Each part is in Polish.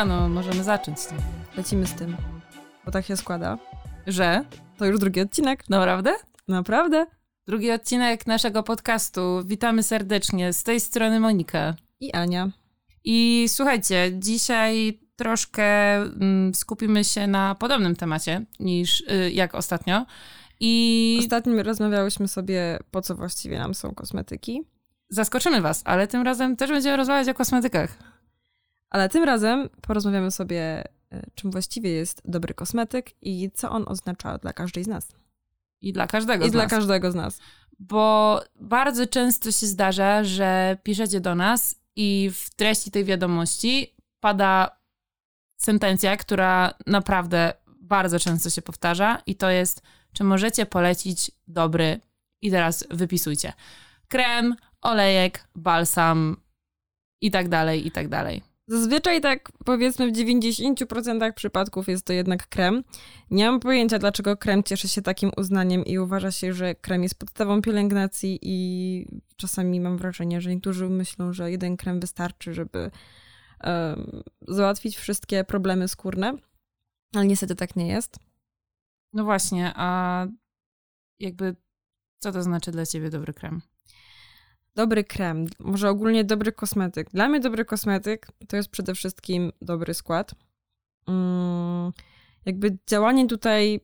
dobra, no możemy zacząć. Lecimy z tym. Bo tak się składa. Że? To już drugi odcinek. Naprawdę? Naprawdę? Drugi odcinek naszego podcastu. Witamy serdecznie. Z tej strony Monika. I Ania. I słuchajcie, dzisiaj troszkę mm, skupimy się na podobnym temacie niż y, jak ostatnio. I Ostatnio rozmawiałyśmy sobie, po co właściwie nam są kosmetyki. zaskoczymy was, ale tym razem też będziemy rozmawiać o kosmetykach. Ale tym razem porozmawiamy sobie, e, czym właściwie jest dobry kosmetyk i co on oznacza dla każdej z nas. I dla każdego I z dla nas. każdego z nas. bo bardzo często się zdarza, że piszecie do nas i w treści tej wiadomości pada sentencja, która naprawdę bardzo często się powtarza i to jest, czy możecie polecić dobry i teraz wypisujcie. Krem, olejek, balsam i tak dalej, i tak dalej. Zazwyczaj tak powiedzmy w 90% przypadków jest to jednak krem. Nie mam pojęcia, dlaczego krem cieszy się takim uznaniem i uważa się, że krem jest podstawą pielęgnacji i czasami mam wrażenie, że niektórzy myślą, że jeden krem wystarczy, żeby em, załatwić wszystkie problemy skórne. Ale niestety tak nie jest. No właśnie, a jakby co to znaczy dla ciebie dobry krem? Dobry krem, może ogólnie dobry kosmetyk. Dla mnie dobry kosmetyk to jest przede wszystkim dobry skład. Mm, jakby działanie tutaj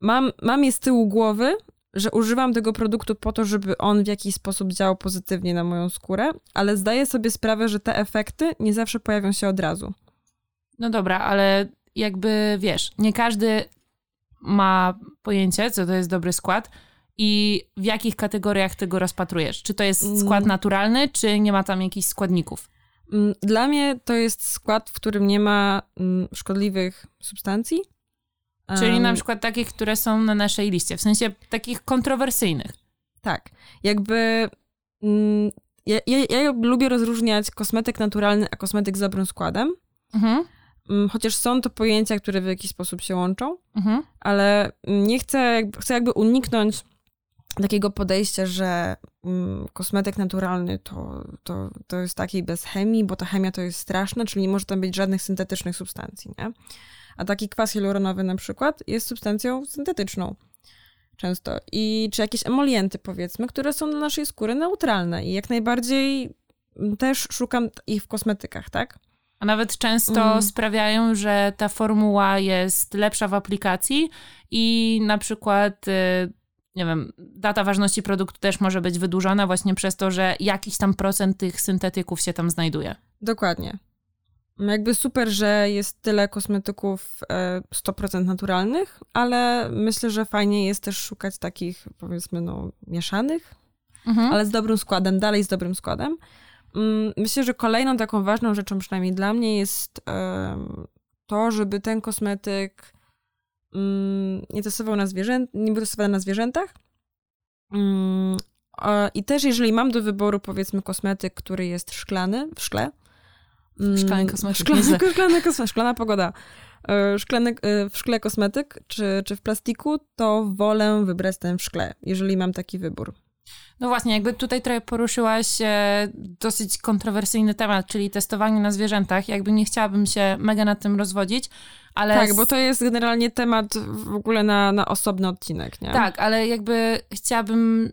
mam, mam je z tyłu głowy, że używam tego produktu po to, żeby on w jakiś sposób działał pozytywnie na moją skórę, ale zdaję sobie sprawę, że te efekty nie zawsze pojawią się od razu. No dobra, ale jakby wiesz, nie każdy ma pojęcie, co to jest dobry skład i w jakich kategoriach tego rozpatrujesz. Czy to jest skład Mm. naturalny, czy nie ma tam jakichś składników? Mm, Dla mnie to jest skład, w którym nie ma mm, szkodliwych substancji. Czyli na przykład takich, które są na naszej liście, w sensie takich kontrowersyjnych. Tak. Jakby. Ja, ja, ja lubię rozróżniać kosmetyk naturalny, a kosmetyk z dobrym składem. Mhm, Chociaż są to pojęcia, które w jakiś sposób się łączą, mhm. ale nie chcę, chcę jakby uniknąć takiego podejścia, że mm, kosmetyk naturalny to, to, to jest taki bez chemii, bo ta chemia to jest straszna, czyli nie może tam być żadnych syntetycznych substancji, nie? A taki kwas hialuronowy na przykład jest substancją syntetyczną często. I czy jakieś emolienty powiedzmy, które są dla naszej skóry neutralne i jak najbardziej mm, też szukam ich w kosmetykach, tak? A nawet często Mm. sprawiają, że ta formuła jest lepsza w aplikacji i na przykład, y, nie wiem, data ważności produktu też może być wydłużona właśnie przez to, że jakiś tam procent tych syntetyków się tam znajduje. Dokładnie. Jakby super, że jest tyle kosmetyków e, 100% naturalnych, ale myślę, że fajnie jest też szukać takich, powiedzmy, no, mieszanych, Mhm. ale z dobrym składem, dalej z dobrym składem. Mm, Myślę, że kolejną taką ważną rzeczą, przynajmniej dla mnie, jest em, to, żeby ten kosmetyk mm, nie testował na zwierzę, nie był testowany na zwierzętach. Mm, a- I też, jeżeli mam do wyboru, powiedzmy, kosmetyk, który jest szklany, w szkle. mm, Szklany kosmetyk, Szklany, szklany kosmetyk, szklana pogoda. E, Szklany, e, w szkle kosmetyk, czy, czy w plastiku, to wolę wybrać ten w szkle, jeżeli mam taki wybór. No właśnie, jakby tutaj trochę poruszyłaś e, dosyć kontrowersyjny temat, czyli testowanie na zwierzętach. Jakby nie chciałabym się mega nad tym rozwodzić, ale... Tak, bo to jest generalnie temat w ogóle na, na osobny odcinek, nie? Tak, ale jakby chciałabym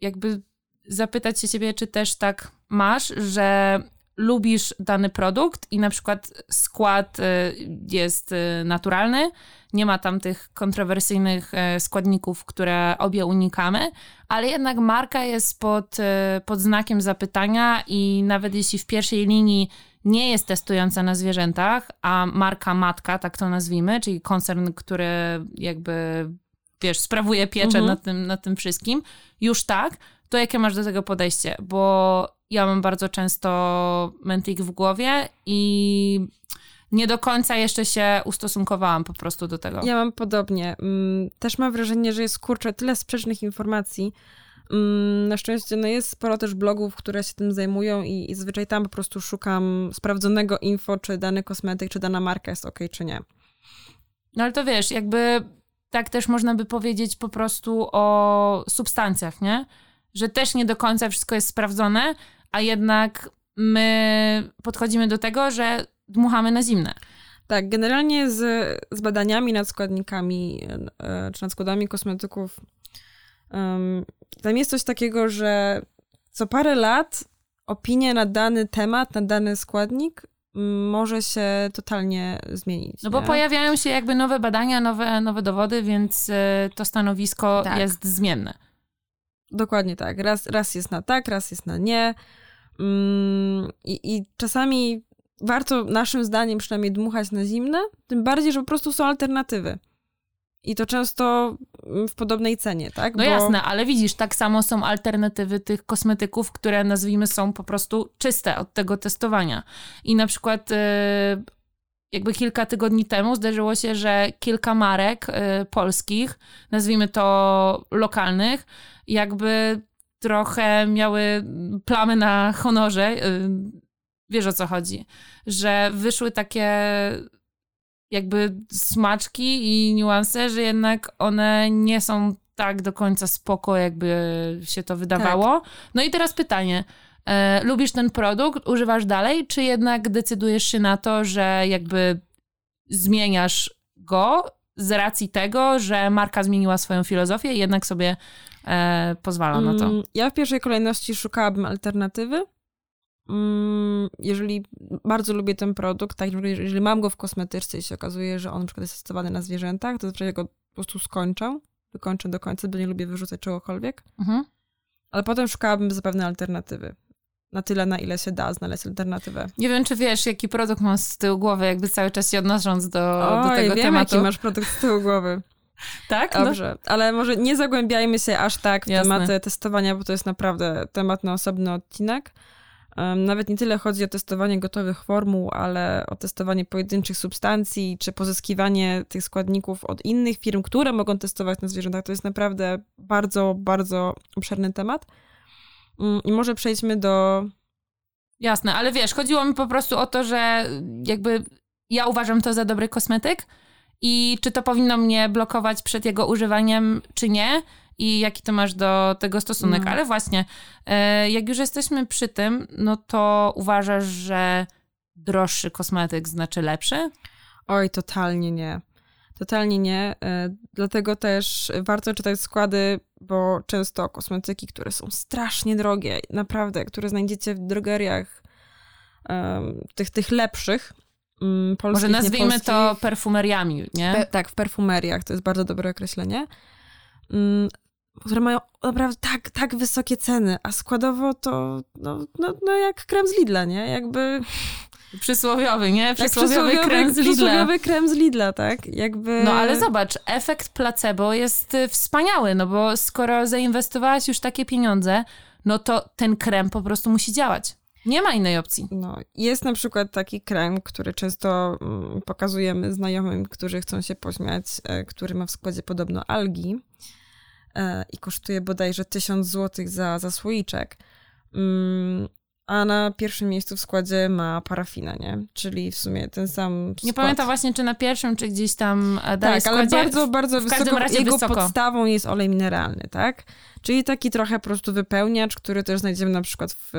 jakby zapytać się ciebie, czy też tak masz, że lubisz dany produkt i na przykład skład y, jest y, naturalny, nie ma tam tych kontrowersyjnych y, składników, które obie unikamy, ale jednak marka jest pod, y, pod znakiem zapytania i nawet jeśli w pierwszej linii nie jest testująca na zwierzętach, a marka matka, tak to nazwijmy, czyli koncern, który jakby wiesz, sprawuje pieczę Mhm. nad, tym, nad tym wszystkim, już tak, to jakie masz do tego podejście? Bo ja mam bardzo często mentik w głowie i nie do końca jeszcze się ustosunkowałam po prostu do tego. Ja mam podobnie. Mm, Też mam wrażenie, że jest kurczę tyle sprzecznych informacji. Mm, Na szczęście no jest sporo też blogów, które się tym zajmują i, i zazwyczaj tam po prostu szukam sprawdzonego info, czy dany kosmetyk, czy dana marka jest ok, czy nie. No ale to wiesz, jakby tak też można by powiedzieć po prostu o substancjach, nie? Że też nie do końca wszystko jest sprawdzone, a jednak my podchodzimy do tego, że dmuchamy na zimne. Tak, generalnie z, z badaniami nad składnikami, e, czy nad składami kosmetyków, um, tam jest coś takiego, że co parę lat opinia na dany temat, na dany składnik może się totalnie zmienić. No bo pojawiają się jakby nowe badania, nowe, nowe dowody, więc e, to stanowisko tak. jest zmienne. Dokładnie tak. Raz, raz jest na tak, raz jest na nie. Mm, i, I czasami warto naszym zdaniem przynajmniej dmuchać na zimne, tym bardziej, że po prostu są alternatywy. I to często mm, w podobnej cenie, tak? No Bo... jasne, ale widzisz, tak samo są alternatywy tych kosmetyków, które nazwijmy są po prostu czyste od tego testowania. I na przykład yy, jakby kilka tygodni temu zdarzyło się, że kilka marek yy, polskich, nazwijmy to lokalnych, jakby trochę miały plamy na honorze. Yy, wiesz o co chodzi. Że wyszły takie jakby smaczki i niuanse, że jednak one nie są tak do końca spoko, jakby się to wydawało. Tak. No i teraz pytanie. E, lubisz ten produkt, używasz dalej, czy jednak decydujesz się na to, że jakby zmieniasz go z racji tego, że marka zmieniła swoją filozofię i jednak sobie e, pozwala na to? Mm, ja w pierwszej kolejności szukałabym alternatywy, Mm, jeżeli bardzo lubię ten produkt, tak, jeżeli mam go w kosmetyczce i się okazuje, że on na przykład jest testowany na zwierzętach, to zazwyczaj go po prostu skończę, wykończę do końca, bo nie lubię wyrzucać czegokolwiek. Mhm. Ale potem szukałabym zapewne alternatywy. Na tyle, na ile się da znaleźć alternatywę. Nie wiem, czy wiesz, jaki produkt mam z tyłu głowy, jakby cały czas się odnosząc do, Oj, do tego wiem, tematu. jaki masz produkt z tyłu głowy. Tak? No. Dobrze, no. ale może nie zagłębiajmy się aż tak w Jasne. tematy testowania, bo to jest naprawdę temat na osobny odcinek. Nawet nie tyle chodzi o testowanie gotowych formuł, ale o testowanie pojedynczych substancji, czy pozyskiwanie tych składników od innych firm, które mogą testować na zwierzętach. To jest naprawdę bardzo, bardzo obszerny temat. Mm, I może przejdźmy do. Jasne, ale wiesz, chodziło mi po prostu o to, że jakby ja uważam to za dobry kosmetyk i czy to powinno mnie blokować przed jego używaniem, czy nie i jaki ty masz do tego stosunek. No. Ale właśnie, e, jak już jesteśmy przy tym, no to uważasz, że droższy kosmetyk znaczy lepszy? Oj, totalnie nie. Totalnie nie. E, dlatego też warto czytać składy, bo często kosmetyki, które są strasznie drogie, naprawdę, które znajdziecie w drogeriach tych, tych lepszych, mm, polskich, Może nazwijmy to perfumeriami, nie? Pe tak, w perfumeriach, to jest bardzo dobre określenie. Mm, które mają naprawdę tak, tak wysokie ceny, a składowo to no, no, no jak krem z Lidla, nie? Jakby... Przysłowiowy, nie? Przysłowiowy, przysłowiowy krem z Lidla. Przysłowiowy krem z Lidla, tak? Jakby... No ale zobacz, efekt placebo jest y, wspaniały, no bo skoro zainwestowałaś już takie pieniądze, no to ten krem po prostu musi działać. Nie ma innej opcji. No, jest na przykład taki krem, który często mm, pokazujemy znajomym, którzy chcą się pośmiać, e, który ma w składzie podobno algi. E, i kosztuje bodajże 1000 zł za, za słoiczek. A na pierwszym miejscu w składzie ma parafinę, nie? Czyli w sumie ten sam skład. Nie pamiętam właśnie, czy na pierwszym, czy gdzieś tam e, dalej Tak, ale bardzo, bardzo w wysoko. Jego wysoko. podstawą jest olej mineralny, tak? Czyli taki trochę po prostu wypełniacz, który też znajdziemy na przykład w,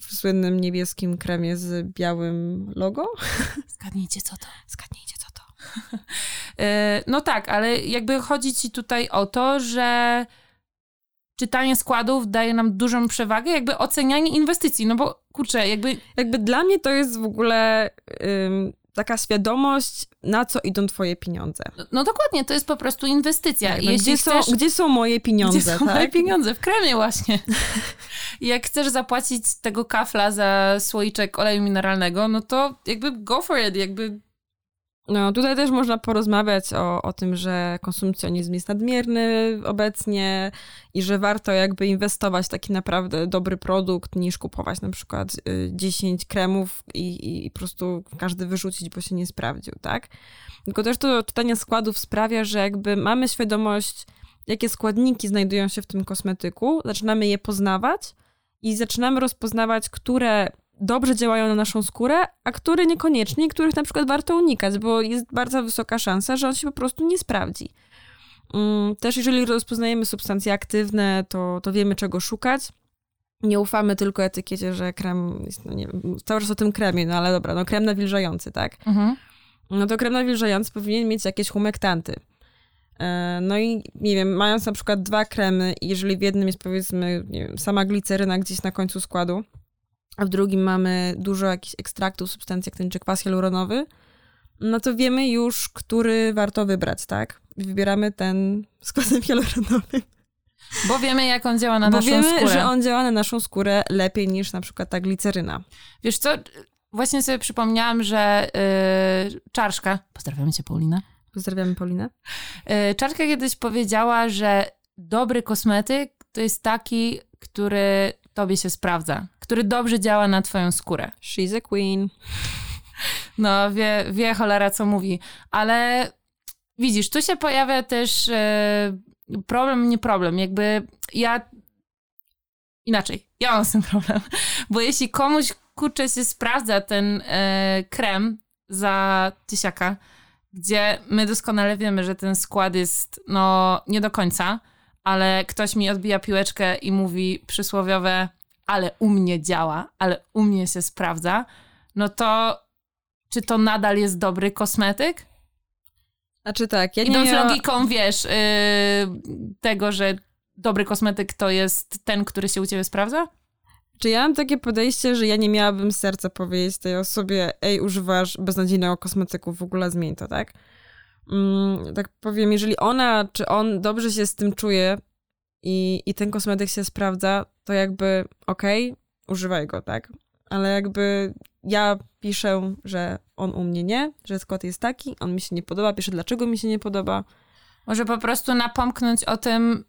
w słynnym niebieskim kremie z białym logo. Zgadnijcie, co to. Zgadnijcie, co to. E, no tak, ale jakby chodzi ci tutaj o to, że czytanie składów daje nam dużą przewagę, jakby ocenianie inwestycji, no bo kurczę, jakby... Jakby dla mnie to jest w ogóle ym, taka świadomość, na co idą twoje pieniądze. No, no dokładnie, to jest po prostu inwestycja. Tak, no gdzie, chcesz, są, gdzie są moje pieniądze, Gdzie są tak? moje pieniądze? W kremie właśnie. Jak chcesz zapłacić tego kafla za słoiczek oleju mineralnego, no to jakby go for it, jakby no, tutaj też można porozmawiać o, o tym, że konsumpcjonizm jest nadmierny obecnie i że warto jakby inwestować w taki naprawdę dobry produkt, niż kupować na przykład 10 y, kremów i, i po prostu każdy wyrzucić, bo się nie sprawdził, tak? Tylko też to czytanie składów sprawia, że jakby mamy świadomość, jakie składniki znajdują się w tym kosmetyku, zaczynamy je poznawać i zaczynamy rozpoznawać, które dobrze działają na naszą skórę, a które niekoniecznie, których na przykład warto unikać, bo jest bardzo wysoka szansa, że on się po prostu nie sprawdzi. Mm, też jeżeli rozpoznajemy substancje aktywne, to, to wiemy czego szukać. nie ufamy tylko etykiecie, że krem, jest, no nie wiem, cały czas o tym kremie, no ale dobra, no krem nawilżający, tak? Mhm. No to krem nawilżający powinien mieć jakieś humektanty. E, No i nie wiem, mając na przykład dwa kremy, i jeżeli w jednym jest powiedzmy wiem, sama gliceryna gdzieś na końcu składu, a w drugim mamy dużo jakichś ekstraktów, substancji jak ten czy kwas hialuronowy, no to wiemy już, który warto wybrać, tak? Wybieramy ten z kwasem hialuronowym. Bo wiemy, jak on działa na Bo naszą wiemy, skórę. że on działa na naszą skórę lepiej niż na przykład ta gliceryna. Wiesz co, właśnie sobie przypomniałam, że yy, Czarszka, pozdrawiamy cię Paulina, Pozdrawiamy Paulinę. yy, Czarszka kiedyś powiedziała, że dobry kosmetyk to jest taki, który tobie się sprawdza, który dobrze działa na twoją skórę. She's a queen. No, wie, wie cholera, co mówi. Ale widzisz, tu się pojawia też e, problem, nie problem. Jakby ja... Inaczej, ja mam z tym problem. Bo jeśli komuś, kurczę, się sprawdza ten e, krem za tysiaka, gdzie my doskonale wiemy, że ten skład jest, no, nie do końca, ale ktoś mi odbija piłeczkę i mówi przysłowiowe, ale u mnie działa, ale u mnie się sprawdza, no to czy to nadal jest dobry kosmetyk? Znaczy tak, ja nie Idąc miała... logiką, wiesz, yy, tego, że dobry kosmetyk to jest ten, który się u ciebie sprawdza? Czy ja mam takie podejście, że ja nie miałabym serca powiedzieć tej osobie, ej, używasz beznadziejnego kosmetyku, w ogóle zmień to, tak? Mm, tak powiem, jeżeli ona czy on dobrze się z tym czuje i, i ten kosmetyk się sprawdza, to jakby okej, używaj go, tak? Ale jakby ja piszę, że on u mnie nie, że skład jest taki, on mi się nie podoba, piszę dlaczego mi się nie podoba. Może po prostu napomknąć o tym,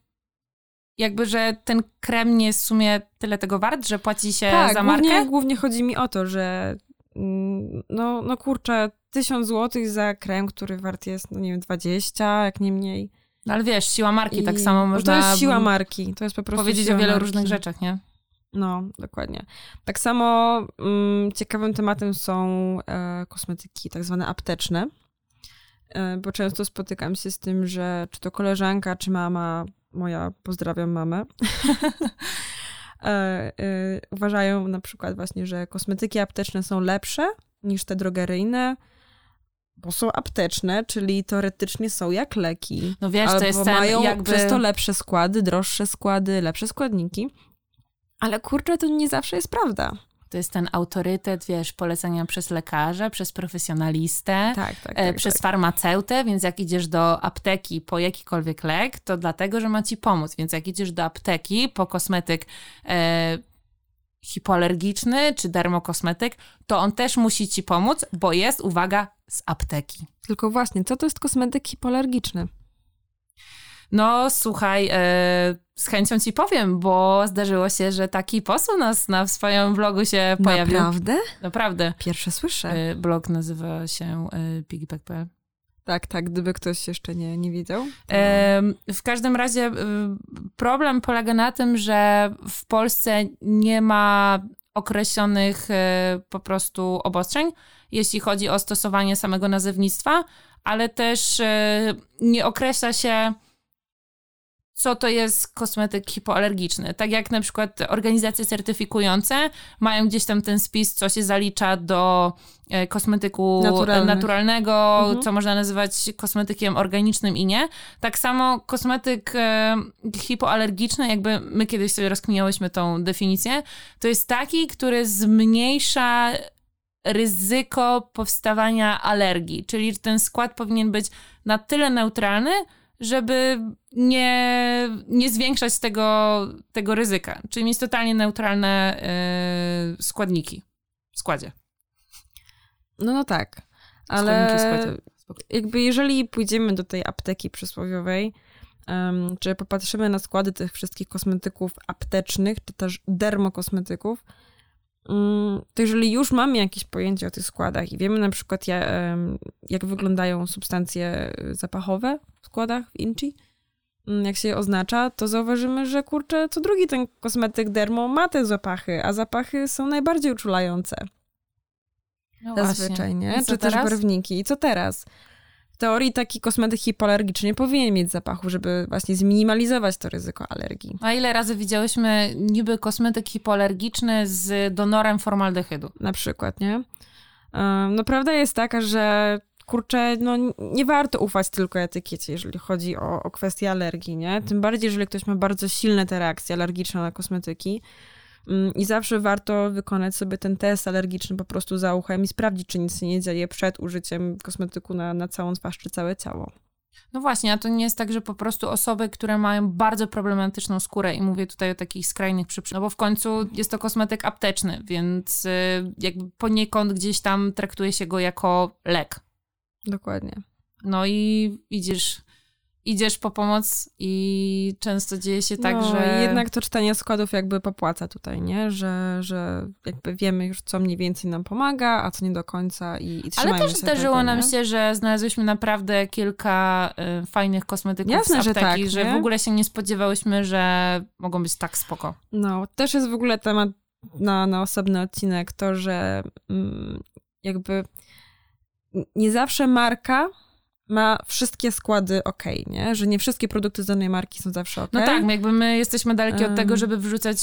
jakby, że ten krem nie jest w sumie tyle tego wart, że płaci się tak, za markę? Głównie, głównie chodzi mi o to, że mm, no, no kurczę, tysiąc złotych za krem, który wart jest, no nie wiem, 20, jak nie mniej. No ale wiesz, siła marki, tak I- samo bo można To jest siła marki, to jest po prostu powiedzieć o wielu marki. różnych rzeczach, nie? No, dokładnie. Tak samo mm, ciekawym tematem są e, kosmetyki tak zwane apteczne, e, bo często spotykam się z tym, że czy to koleżanka, czy mama, moja, pozdrawiam mamę, e, e, uważają na przykład właśnie, że kosmetyki apteczne są lepsze niż te drogeryjne, bo są apteczne, czyli teoretycznie są jak leki. No wiesz, to jest ten mają jakby... przez to lepsze składy, droższe składy, lepsze składniki. Ale kurczę, to nie zawsze jest prawda. To jest ten autorytet, wiesz, polecenia przez lekarza, przez profesjonalistę, Tak, tak, e, tak. przez tak. farmaceutę, więc jak idziesz do apteki po jakikolwiek lek, to dlatego, że ma ci pomóc. Więc jak idziesz do apteki po kosmetyk e, hipoalergiczny czy dermokosmetyk, to on też musi ci pomóc, bo jest, uwaga, z apteki. Tylko właśnie, co to jest kosmetyk hipoalergiczny? No słuchaj, e, z chęcią ci powiem, bo zdarzyło się, że taki poseł nas na swoim blogu się pojawił. Naprawdę? Naprawdę. Pierwsze słyszę. E, Blog nazywa się e, piggypack.pl. Tak, tak, gdyby ktoś jeszcze nie, nie widział. to- W każdym razie y, problem polega na tym, że w Polsce nie ma określonych y, po prostu obostrzeń, jeśli chodzi o stosowanie samego nazewnictwa, ale też y, nie określa się, co to jest kosmetyk hipoalergiczny. Tak jak na przykład organizacje certyfikujące mają gdzieś tam ten spis, co się zalicza do e, kosmetyku naturalnego, Mhm. co można nazywać kosmetykiem organicznym i nie. Tak samo kosmetyk e, hipoalergiczny, jakby my kiedyś sobie rozkminiałyśmy tą definicję, to jest taki, który zmniejsza ryzyko powstawania alergii, czyli ten skład powinien być na tyle neutralny, żeby nie, nie zwiększać tego, tego ryzyka. Czyli mieć totalnie neutralne e, składniki w składzie. No, no tak. Ale jakby jeżeli pójdziemy do tej apteki przysłowiowej, um, czy popatrzymy na składy tych wszystkich kosmetyków aptecznych, czy też dermokosmetyków, um, to jeżeli już mamy jakieś pojęcie o tych składach i wiemy na przykład ja, em, jak wyglądają substancje zapachowe w składach w Inchi, mm, jak się je oznacza, to zauważymy, że kurczę, co drugi ten kosmetyk dermo ma te zapachy, a zapachy są najbardziej uczulające No zazwyczaj, nie? Czy też barwniki. I co teraz? w teorii taki kosmetyk hipoalergiczny nie powinien mieć zapachu, żeby właśnie zminimalizować to ryzyko alergii. A ile razy widziałyśmy niby kosmetyk hipoalergiczny z donorem formaldehydu? Na przykład, nie? No prawda jest taka, że kurczę, no nie warto ufać tylko etykiecie, jeżeli chodzi o, o kwestię alergii, nie? Tym bardziej, jeżeli ktoś ma bardzo silne te reakcje alergiczne na kosmetyki. Mm, I zawsze warto wykonać sobie ten test alergiczny po prostu za uchem i sprawdzić, czy nic się nie dzieje przed użyciem kosmetyku na, na całą twarz czy całe ciało. No właśnie, a to nie jest tak, że po prostu osoby, które mają bardzo problematyczną skórę i mówię tutaj o takich skrajnych przypadkach, no bo w końcu jest to kosmetyk apteczny, więc y, jakby poniekąd gdzieś tam traktuje się go jako lek. Dokładnie. No i widzisz, idziesz po pomoc i często dzieje się tak, no, że... jednak to czytanie składów jakby popłaca tutaj, nie? Że, że jakby wiemy już, co mniej więcej nam pomaga, a co nie do końca i, i Ale też zdarzyło nam się, że znalazłyśmy naprawdę kilka y, fajnych kosmetyków Jasne, z apteki, że, tak, że w ogóle się nie spodziewałyśmy, że mogą być tak spoko. No, też jest w ogóle temat na, na osobny odcinek, to, że mm, jakby nie zawsze marka ma wszystkie składy ok, nie? Że nie wszystkie produkty z danej marki są zawsze ok. No tak, jakby my jesteśmy daleki um. od tego, żeby wrzucać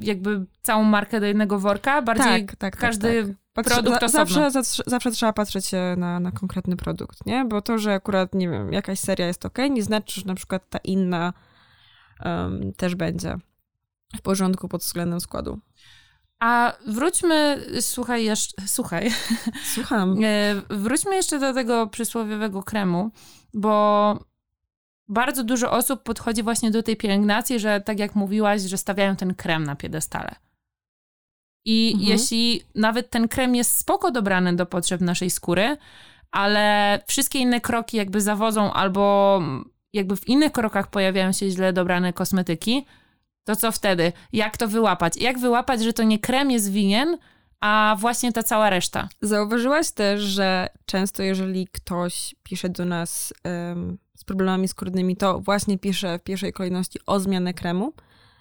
jakby całą markę do jednego worka, bardziej tak, tak, tak każdy tak, tak. produkt osobno. Zawsze, zawsze trzeba patrzeć na, na konkretny produkt, nie? Bo to, że akurat, nie wiem, jakaś seria jest ok, nie znaczy, że na przykład ta inna um, też będzie w porządku pod względem składu. A wróćmy, słuchaj, jeszcze, słuchaj. Słucham. E, wróćmy jeszcze do tego przysłowiowego kremu, bo bardzo dużo osób podchodzi właśnie do tej pielęgnacji, że tak jak mówiłaś, że stawiają ten krem na piedestale. I mhm. jeśli nawet ten krem jest spoko dobrany do potrzeb naszej skóry, ale wszystkie inne kroki jakby zawodzą albo jakby w innych krokach pojawiają się źle dobrane kosmetyki, to co wtedy? Jak to wyłapać? Jak wyłapać, że to nie krem jest winien, a właśnie ta cała reszta? Zauważyłaś też, że często jeżeli ktoś pisze do nas um, z problemami skórnymi, to właśnie pisze w pierwszej kolejności o zmianę kremu,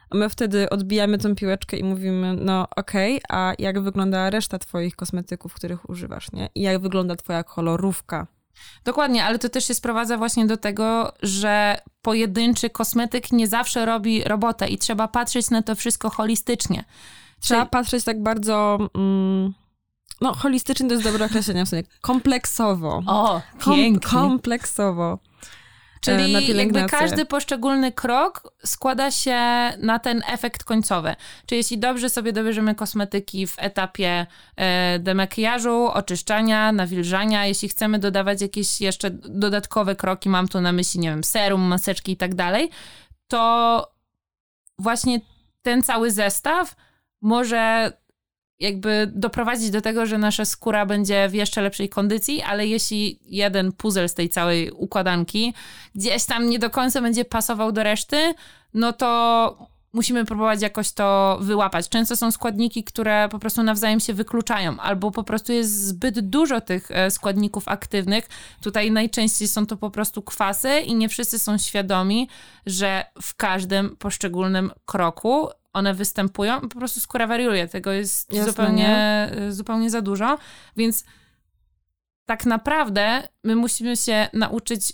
a my wtedy odbijamy tą piłeczkę i mówimy, no okej, okay, a jak wygląda reszta twoich kosmetyków, których używasz, nie? I jak wygląda twoja kolorówka? Dokładnie, ale to też się sprowadza właśnie do tego, że pojedynczy kosmetyk nie zawsze robi robotę i trzeba patrzeć na to wszystko holistycznie. Trzeba Czyli... patrzeć tak bardzo. Mm, no, holistycznie to jest dobre określenie w sumie. Kompleksowo. O, pięknie. Kom kompleksowo. Czyli jakby każdy poszczególny krok składa się na ten efekt końcowy. Czyli jeśli dobrze sobie dobierzemy kosmetyki w etapie e, demakijażu, oczyszczania, nawilżania, jeśli chcemy dodawać jakieś jeszcze dodatkowe kroki, mam tu na myśli, nie wiem, serum, maseczki i tak dalej, to właśnie ten cały zestaw może jakby doprowadzić do tego, że nasza skóra będzie w jeszcze lepszej kondycji, ale jeśli jeden puzzle z tej całej układanki gdzieś tam nie do końca będzie pasował do reszty, no to musimy próbować jakoś to wyłapać. Często są składniki, które po prostu nawzajem się wykluczają, albo po prostu jest zbyt dużo tych e, składników aktywnych. Tutaj najczęściej są to po prostu kwasy i nie wszyscy są świadomi, że w każdym poszczególnym kroku one występują, po prostu skóra wariuje. Tego jest Jasne, zupełnie, zupełnie za dużo. Więc tak naprawdę my musimy się nauczyć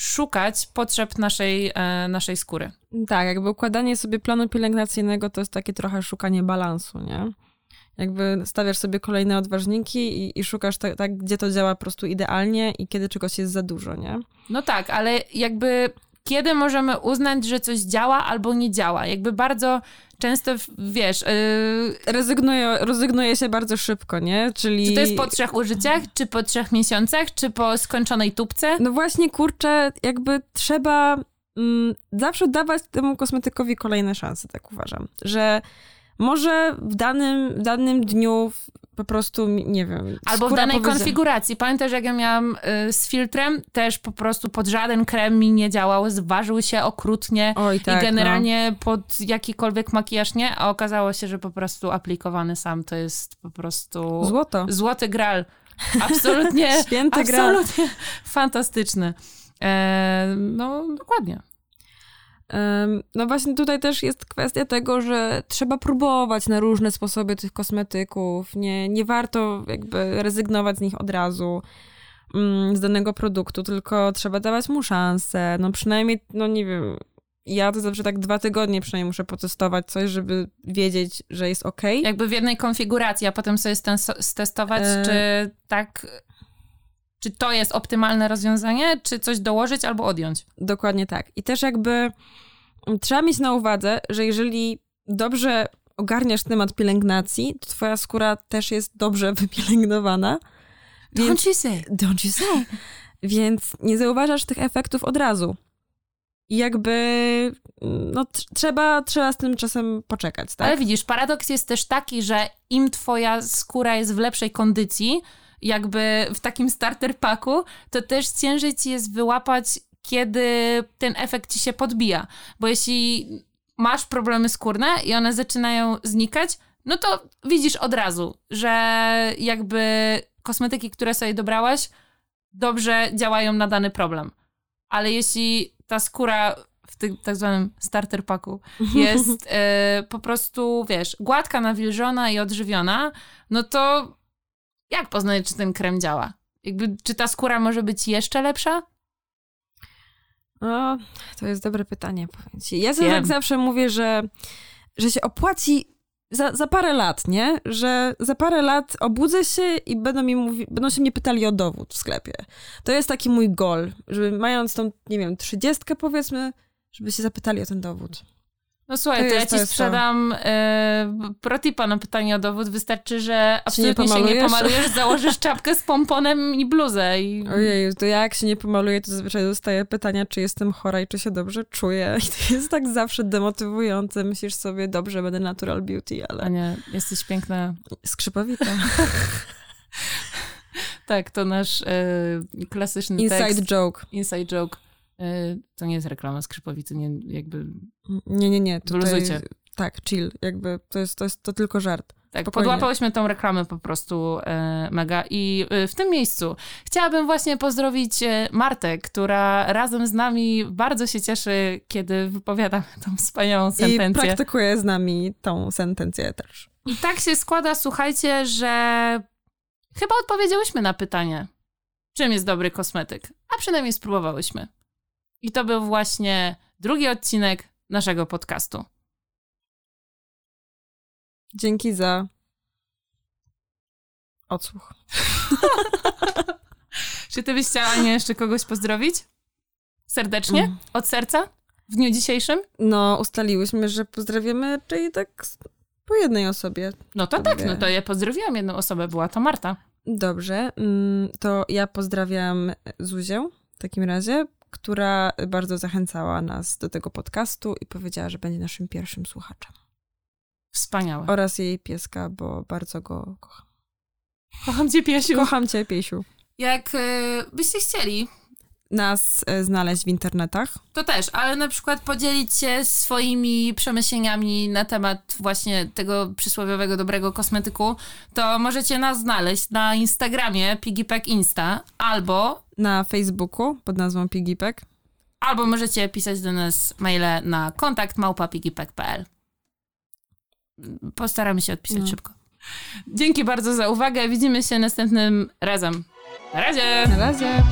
szukać potrzeb naszej, e, naszej skóry. Tak, jakby układanie sobie planu pielęgnacyjnego to jest takie trochę szukanie balansu, nie? Jakby stawiasz sobie kolejne odważniki i, i szukasz tak, tak, gdzie to działa po prostu idealnie i kiedy czegoś jest za dużo, nie? No tak, ale jakby kiedy możemy uznać, że coś działa albo nie działa. Jakby bardzo często, wiesz... Yy... Rezygnuje, rezygnuje się bardzo szybko, nie? Czyli... Czy to jest po trzech użyciach, czy po trzech miesiącach, czy po skończonej tubce? No właśnie, kurczę, jakby trzeba mm, zawsze dawać temu kosmetykowi kolejne szanse, tak uważam. Że może w danym, w danym dniu po prostu, nie wiem. Albo w danej konfiguracji. Pamiętasz, jak ja miałam y, z filtrem, też po prostu pod żaden krem mi nie działał, zważył się okrutnie Oj, tak, i generalnie no. pod jakikolwiek makijaż nie, a okazało się, że po prostu aplikowany sam to jest po prostu... Złoto. Złoty gral. Absolutnie. Święty gral. Absolutnie fantastyczny. E, no, dokładnie. No właśnie tutaj też jest kwestia tego, że trzeba próbować na różne sposoby tych kosmetyków. Nie, nie warto jakby rezygnować z nich od razu. mm, z danego produktu, tylko trzeba dawać mu szansę. No przynajmniej, no nie wiem, ja to zawsze tak dwa tygodnie przynajmniej muszę potestować coś, żeby wiedzieć, że jest ok. Jakby w jednej konfiguracji, a potem sobie stestować, e... czy tak czy to jest optymalne rozwiązanie, czy coś dołożyć albo odjąć. Dokładnie tak. I też jakby mm, trzeba mieć na uwadze, że jeżeli dobrze ogarniasz temat pielęgnacji, to twoja skóra też jest dobrze wypielęgnowana. Don't you say. Don't you say. Więc nie zauważasz tych efektów od razu. I jakby mm, no, trzeba, trzeba z tym czasem poczekać, tak? Ale widzisz, paradoks jest też taki, że im twoja skóra jest w lepszej kondycji, jakby w takim starter paku, to też ciężej ci jest wyłapać, kiedy ten efekt ci się podbija. Bo jeśli masz problemy skórne i one zaczynają znikać, no to widzisz od razu, że jakby kosmetyki, które sobie dobrałaś, dobrze działają na dany problem. Ale jeśli ta skóra w tym tak zwanym starter paku jest y, po prostu, wiesz, gładka, nawilżona i odżywiona, no to jak poznać, czy ten krem działa? Jakby, czy ta skóra może być jeszcze lepsza? O, to jest dobre pytanie. Ja tak zawsze mówię, że, że się opłaci za, za parę lat, nie? Że za parę lat obudzę się i będą, mi mówi, będą się mnie pytali o dowód w sklepie. To jest taki mój gol, żeby mając tą, nie wiem, trzydziestkę powiedzmy, żeby się zapytali o ten dowód. No słuchaj, to, to jest, ja ci sprzedam e, protipa na pytanie o dowód. Wystarczy, że absolutnie się nie, się nie pomalujesz, założysz czapkę z pomponem i bluzę. I... Ojej, to ja jak się nie pomaluję, to zazwyczaj dostaję pytania, czy jestem chora i czy się dobrze czuję. I to jest tak zawsze demotywujące. Myślisz sobie, dobrze, będę natural beauty, ale... A nie, jesteś piękna. Skrzypowita. tak, to nasz e, klasyczny Inside tekst. joke. Inside joke. E, to nie jest reklama skrzypowicy, nie, jakby... Nie, nie, nie. Tutaj, Wyluzujcie. Tak, chill, jakby to jest, to jest to tylko żart. Tak, Spokojnie. podłapałyśmy tą reklamę po prostu e, mega. I e, w tym miejscu chciałabym właśnie pozdrowić e, Martę, która razem z nami bardzo się cieszy, kiedy wypowiada tą wspaniałą sentencję. I praktykuje z nami tą sentencję też. I tak się składa, słuchajcie, że chyba odpowiedziałyśmy na pytanie, czym jest dobry kosmetyk, a przynajmniej spróbowałyśmy. I to był właśnie drugi odcinek naszego podcastu. Dzięki za odsłuch. Czy ty byś chciała nie jeszcze kogoś pozdrowić? Serdecznie? Mm. Od serca? W dniu dzisiejszym? No, ustaliłyśmy, że pozdrawiamy czyli tak po jednej osobie. No to tak, no to ja pozdrowiłam jedną osobę, była to Marta. Dobrze, mm, to ja pozdrawiam Zuzię w takim razie która bardzo zachęcała nas do tego podcastu i powiedziała, że będzie naszym pierwszym słuchaczem. Wspaniałe. Oraz jej pieska, bo bardzo go kocham. Kocham cię, piesiu. Kocham cię, piesiu. Jak y, byście chcieli nas e, znaleźć w internetach. To też, ale na przykład podzielić się swoimi przemyśleniami na temat właśnie tego przysłowiowego dobrego kosmetyku, to możecie nas znaleźć na Instagramie Piggypack Insta albo na Facebooku pod nazwą Piggypack. Albo możecie pisać do nas maile na kontakt małpa.piggypack.pl. Postaramy się odpisać no. szybko. Dzięki bardzo za uwagę. Widzimy się następnym razem. Na razie! Na razie!